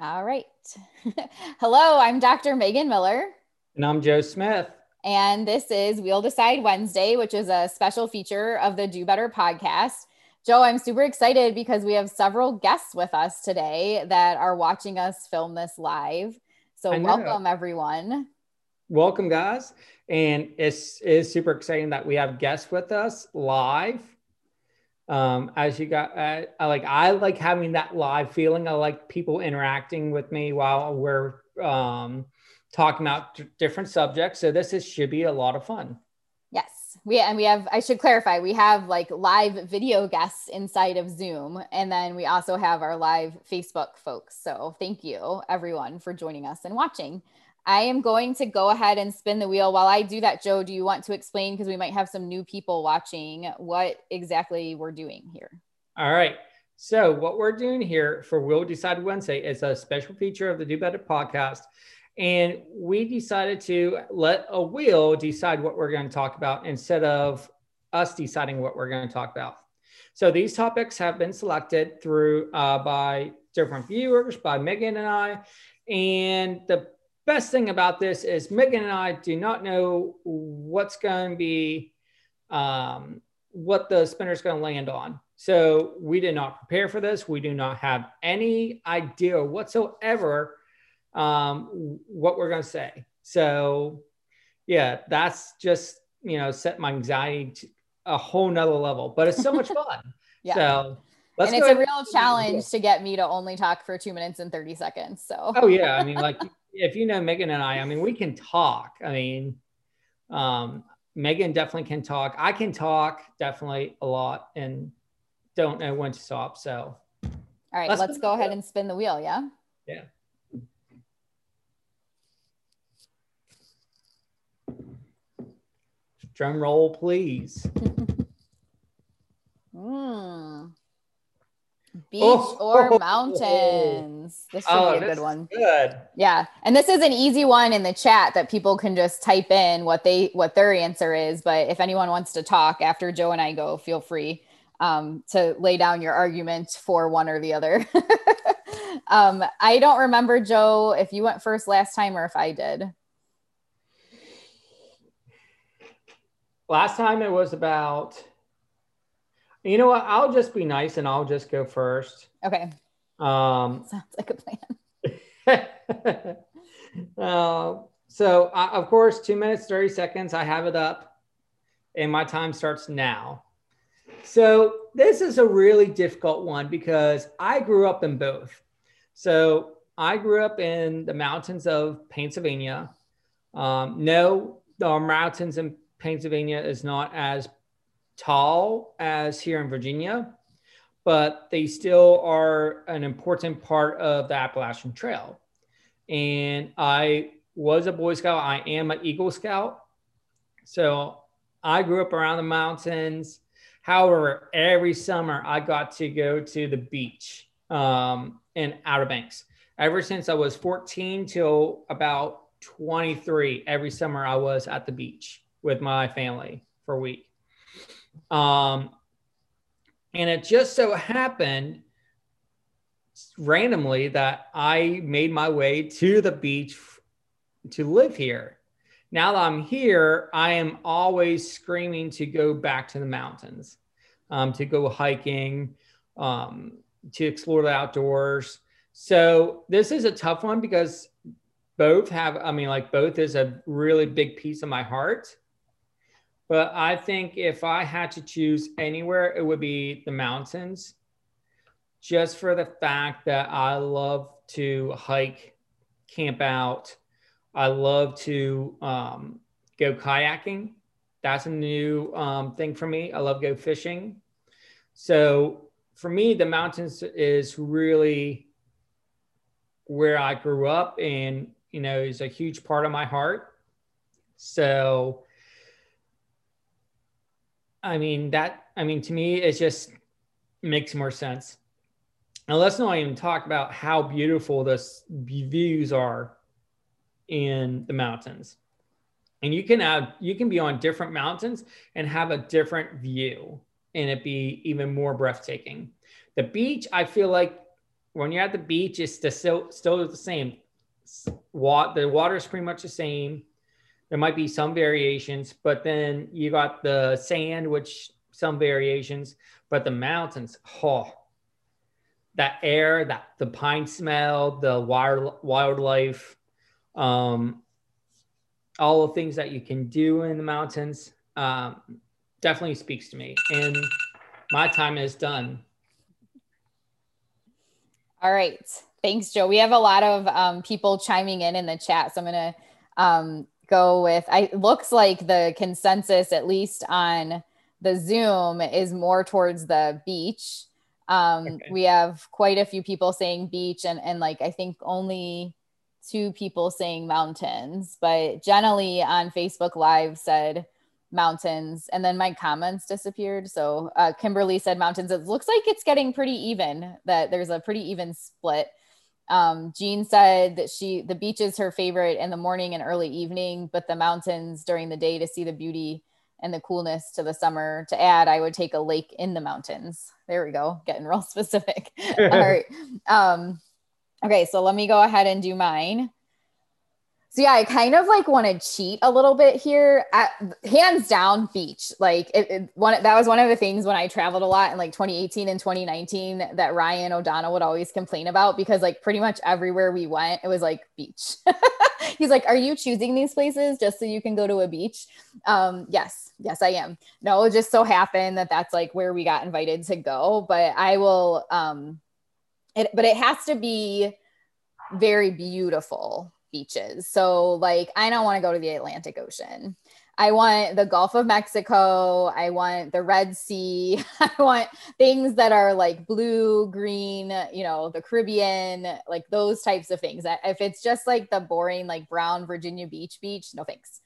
All right. Hello, I'm Dr. Megan Miller. And I'm Joe Smith. And this is We'll Decide Wednesday, which is a special feature of the Do Better podcast. Joe, I'm super excited because we have several guests with us today that are watching us film this live. So, welcome everyone. Welcome, guys. And it's, it's super exciting that we have guests with us live um as you got uh, I like i like having that live feeling. I like people interacting with me while we're um talking about d- different subjects. So this is should be a lot of fun. Yes. We and we have i should clarify we have like live video guests inside of zoom and then we also have our live facebook folks. So thank you everyone for joining us and watching I am going to go ahead and spin the wheel. While I do that, Joe, do you want to explain? Because we might have some new people watching what exactly we're doing here. All right. So, what we're doing here for We'll Decide Wednesday is a special feature of the Do Better podcast. And we decided to let a wheel decide what we're going to talk about instead of us deciding what we're going to talk about. So, these topics have been selected through uh, by different viewers, by Megan and I. And the best thing about this is Megan and I do not know what's going to be, um, what the spinner is going to land on. So we did not prepare for this. We do not have any idea whatsoever um, what we're going to say. So yeah, that's just, you know, set my anxiety to a whole nother level, but it's so much fun. yeah. So Let's and it's a real challenge to get me to only talk for two minutes and 30 seconds. So, oh, yeah. I mean, like if you know Megan and I, I mean, we can talk. I mean, um, Megan definitely can talk. I can talk definitely a lot and don't know when to stop. So, all right, let's, let's go ahead and spin the wheel. Yeah. Yeah. Drum roll, please. Hmm. Beach oh, or oh, mountains? This should oh, be a good one. Good. Yeah. And this is an easy one in the chat that people can just type in what they what their answer is. But if anyone wants to talk after Joe and I go, feel free um, to lay down your argument for one or the other. um, I don't remember, Joe, if you went first last time or if I did. Last time it was about you know what? I'll just be nice and I'll just go first. Okay. Um, Sounds like a plan. uh, so, uh, of course, two minutes, 30 seconds. I have it up and my time starts now. So, this is a really difficult one because I grew up in both. So, I grew up in the mountains of Pennsylvania. Um, no, the mountains in Pennsylvania is not as tall as here in Virginia, but they still are an important part of the Appalachian Trail. And I was a Boy Scout. I am an Eagle Scout. So I grew up around the mountains. However, every summer I got to go to the beach um, in Outer Banks. Ever since I was 14 till about 23, every summer I was at the beach with my family for a week. Um, and it just so happened randomly that I made my way to the beach to live here. Now that I'm here, I am always screaming to go back to the mountains, um, to go hiking, um, to explore the outdoors. So this is a tough one because both have, I mean, like both is a really big piece of my heart. But I think if I had to choose anywhere, it would be the mountains, just for the fact that I love to hike, camp out. I love to um, go kayaking. That's a new um, thing for me. I love go fishing. So for me, the mountains is really where I grew up, and you know, is a huge part of my heart. So I mean, that, I mean, to me, it just makes more sense. And let's not even talk about how beautiful the views are in the mountains. And you can have, you can be on different mountains and have a different view and it be even more breathtaking. The beach, I feel like when you're at the beach, it's still still the same. What the water is pretty much the same. There might be some variations, but then you got the sand, which some variations, but the mountains, oh, that air, that the pine smell, the wild wildlife, um, all the things that you can do in the mountains, um, definitely speaks to me. And my time is done. All right. Thanks, Joe. We have a lot of um, people chiming in in the chat. So I'm going to um, go with, I looks like the consensus, at least on the Zoom, is more towards the beach. Um, okay. We have quite a few people saying beach and, and like, I think only two people saying mountains, but generally on Facebook Live said mountains and then my comments disappeared so uh, kimberly said mountains it looks like it's getting pretty even that there's a pretty even split um, jean said that she the beach is her favorite in the morning and early evening but the mountains during the day to see the beauty and the coolness to the summer. To add i would take a lake in the mountains. There we go getting real specific. All right. Um, okay so let me go ahead and do mine so yeah, I kind of like want to cheat a little bit here. At, hands down, beach. Like it, it, one that was one of the things when I traveled a lot in like 2018 and 2019 that Ryan O'Donnell would always complain about because like pretty much everywhere we went, it was like beach. He's like, "Are you choosing these places just so you can go to a beach?" Um, yes, yes, I am. No, it just so happened that that's like where we got invited to go. But I will. Um, it, but it has to be very beautiful beaches. So, like, I don't want to go to the Atlantic Ocean. I want the Gulf of Mexico. I want the Red Sea. I want things that are like blue, green, you know, the Caribbean, like those types of things. If it's just like the boring, like brown Virginia Beach beach, no thanks.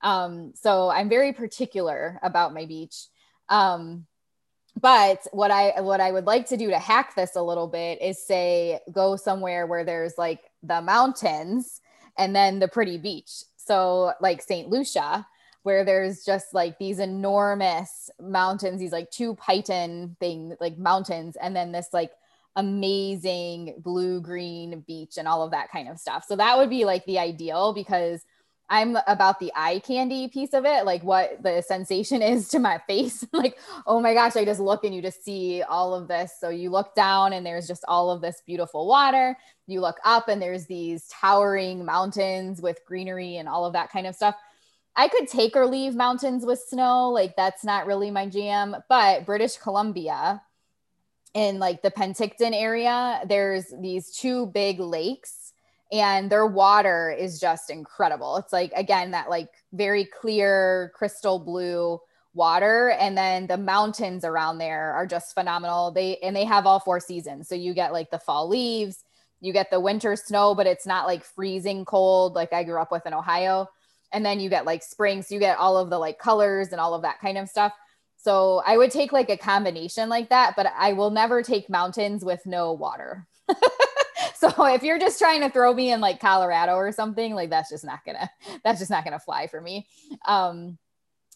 Um, so I'm very particular about my beach. Um, but what I what I would like to do to hack this a little bit is say go somewhere where there's like the mountains and then the pretty beach. So, like St. Lucia, where there's just like these enormous mountains, these like two Piton thing, like mountains, and then this like amazing blue green beach and all of that kind of stuff. So, that would be like the ideal because I'm about the eye candy piece of it, like what the sensation is to my face. like, oh my gosh, I just look and you just see all of this. So you look down and there's just all of this beautiful water. You look up and there's these towering mountains with greenery and all of that kind of stuff. I could take or leave mountains with snow. Like, that's not really my jam. But British Columbia, in like the Penticton area, there's these two big lakes and their water is just incredible. It's like again that like very clear crystal blue water and then the mountains around there are just phenomenal. They and they have all four seasons. So you get like the fall leaves, you get the winter snow but it's not like freezing cold like I grew up with in Ohio. And then you get like spring, so you get all of the like colors and all of that kind of stuff. So I would take like a combination like that, but I will never take mountains with no water. so if you're just trying to throw me in like Colorado or something, like that's just not gonna that's just not gonna fly for me. Um,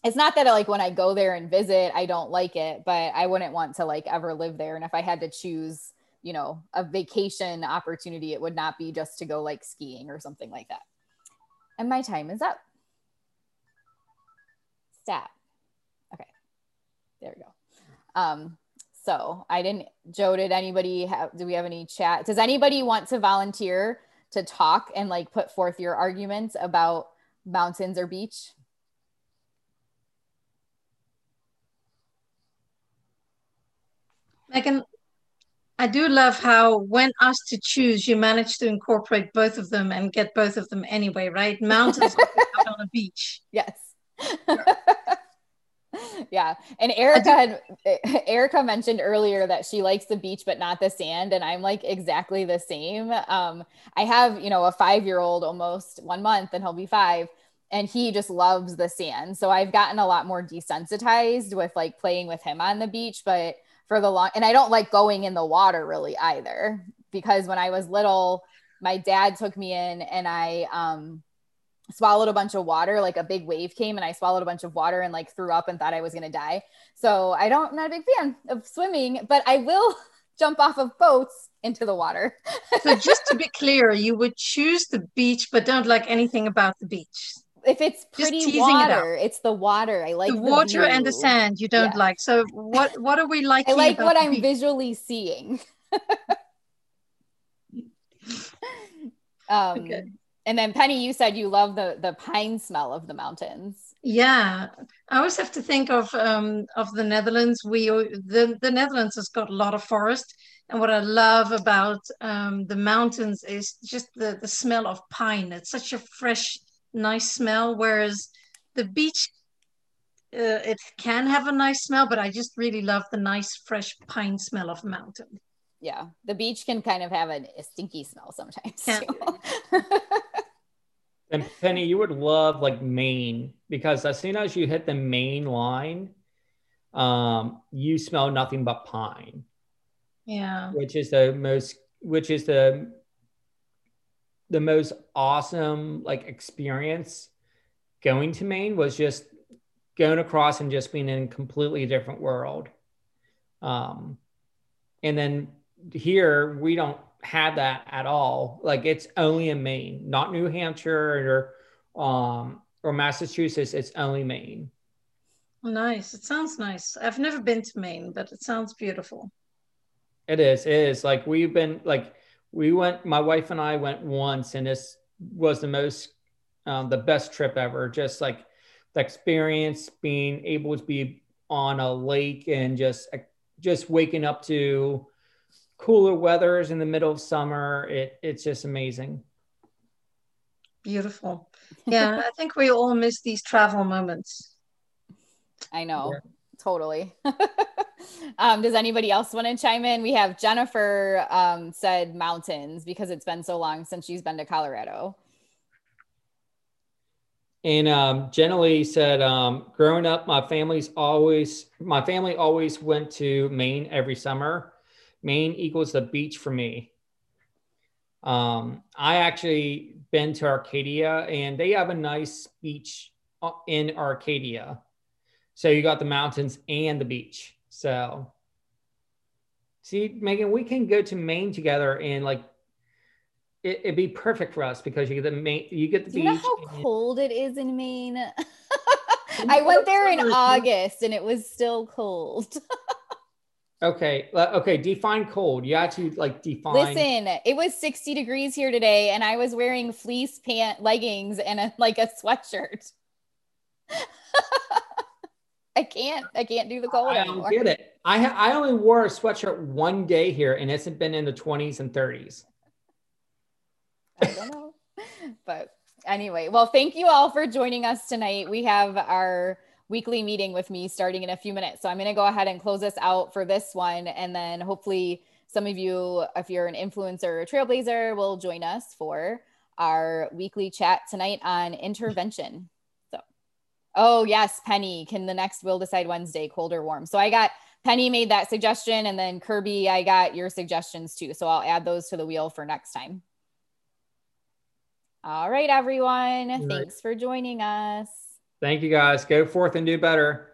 it's not that I, like when I go there and visit, I don't like it, but I wouldn't want to like ever live there. And if I had to choose, you know, a vacation opportunity, it would not be just to go like skiing or something like that. And my time is up. Stop. Okay. There we go. Um, so I didn't, Joe, did anybody have, do we have any chat? Does anybody want to volunteer to talk and like put forth your arguments about mountains or beach? Megan, I do love how when asked to choose, you manage to incorporate both of them and get both of them anyway, right? Mountains on a beach. Yes. yeah. And Erica had Erica mentioned earlier that she likes the beach but not the sand and I'm like exactly the same. Um I have, you know, a 5-year-old almost 1 month and he'll be 5 and he just loves the sand. So I've gotten a lot more desensitized with like playing with him on the beach, but for the long and I don't like going in the water really either because when I was little my dad took me in and I um swallowed a bunch of water like a big wave came and i swallowed a bunch of water and like threw up and thought i was going to die so i don't I'm not a big fan of swimming but i will jump off of boats into the water. so just to be clear, you would choose the beach, but don't like anything about the beach. If it's pretty water, it it's the water. I like the, the water view. and the sand. You don't yeah. like. So what? What are we like? I like what I'm beach? visually seeing. um, okay. And then Penny, you said you love the the pine smell of the mountains. Yeah, I always have to think of um, of the Netherlands. We the the Netherlands has got a lot of forest, and what I love about um, the mountains is just the the smell of pine. It's such a fresh, nice smell. Whereas the beach, uh, it can have a nice smell, but I just really love the nice, fresh pine smell of mountain. Yeah, the beach can kind of have a, a stinky smell sometimes. And Penny, you would love like Maine because as soon as you hit the Maine line, um, you smell nothing but pine. Yeah. Which is the most which is the the most awesome like experience going to Maine was just going across and just being in a completely different world. Um, and then here we don't had that at all. Like it's only in Maine, not New Hampshire or um or Massachusetts. It's only Maine. Nice. It sounds nice. I've never been to Maine, but it sounds beautiful. It is. It is. Like we've been like we went. My wife and I went once, and this was the most um, the best trip ever. Just like the experience, being able to be on a lake and just just waking up to cooler weather is in the middle of summer. It it's just amazing. Beautiful. Yeah, I think we all miss these travel moments. I know. Yeah. Totally. um, does anybody else want to chime in? We have Jennifer um, said mountains because it's been so long since she's been to Colorado. And um, Jenny said, um, growing up, my family's always my family always went to Maine every summer. Maine equals the beach for me. Um, I actually been to Arcadia and they have a nice beach uh, in Arcadia. So you got the mountains and the beach. So see, Megan, we can go to Maine together and like it, would be perfect for us because you get the Maine, you get the Do beach. You know how cold it is in Maine? I went there in August and it was still cold. Okay. Okay. Define cold. You actually like define. Listen, it was 60 degrees here today, and I was wearing fleece pant leggings and a, like a sweatshirt. I can't. I can't do the cold I anymore. don't get it. I ha- I only wore a sweatshirt one day here, and it's been in the 20s and 30s. I don't know, but anyway. Well, thank you all for joining us tonight. We have our weekly meeting with me starting in a few minutes. So I'm going to go ahead and close this out for this one. And then hopefully some of you, if you're an influencer or trailblazer, will join us for our weekly chat tonight on intervention. So, oh, yes, Penny, can the next will decide Wednesday, cold or warm? So I got Penny made that suggestion. And then Kirby, I got your suggestions too. So I'll add those to the wheel for next time. All right, everyone. All right. Thanks for joining us. Thank you guys. Go forth and do better.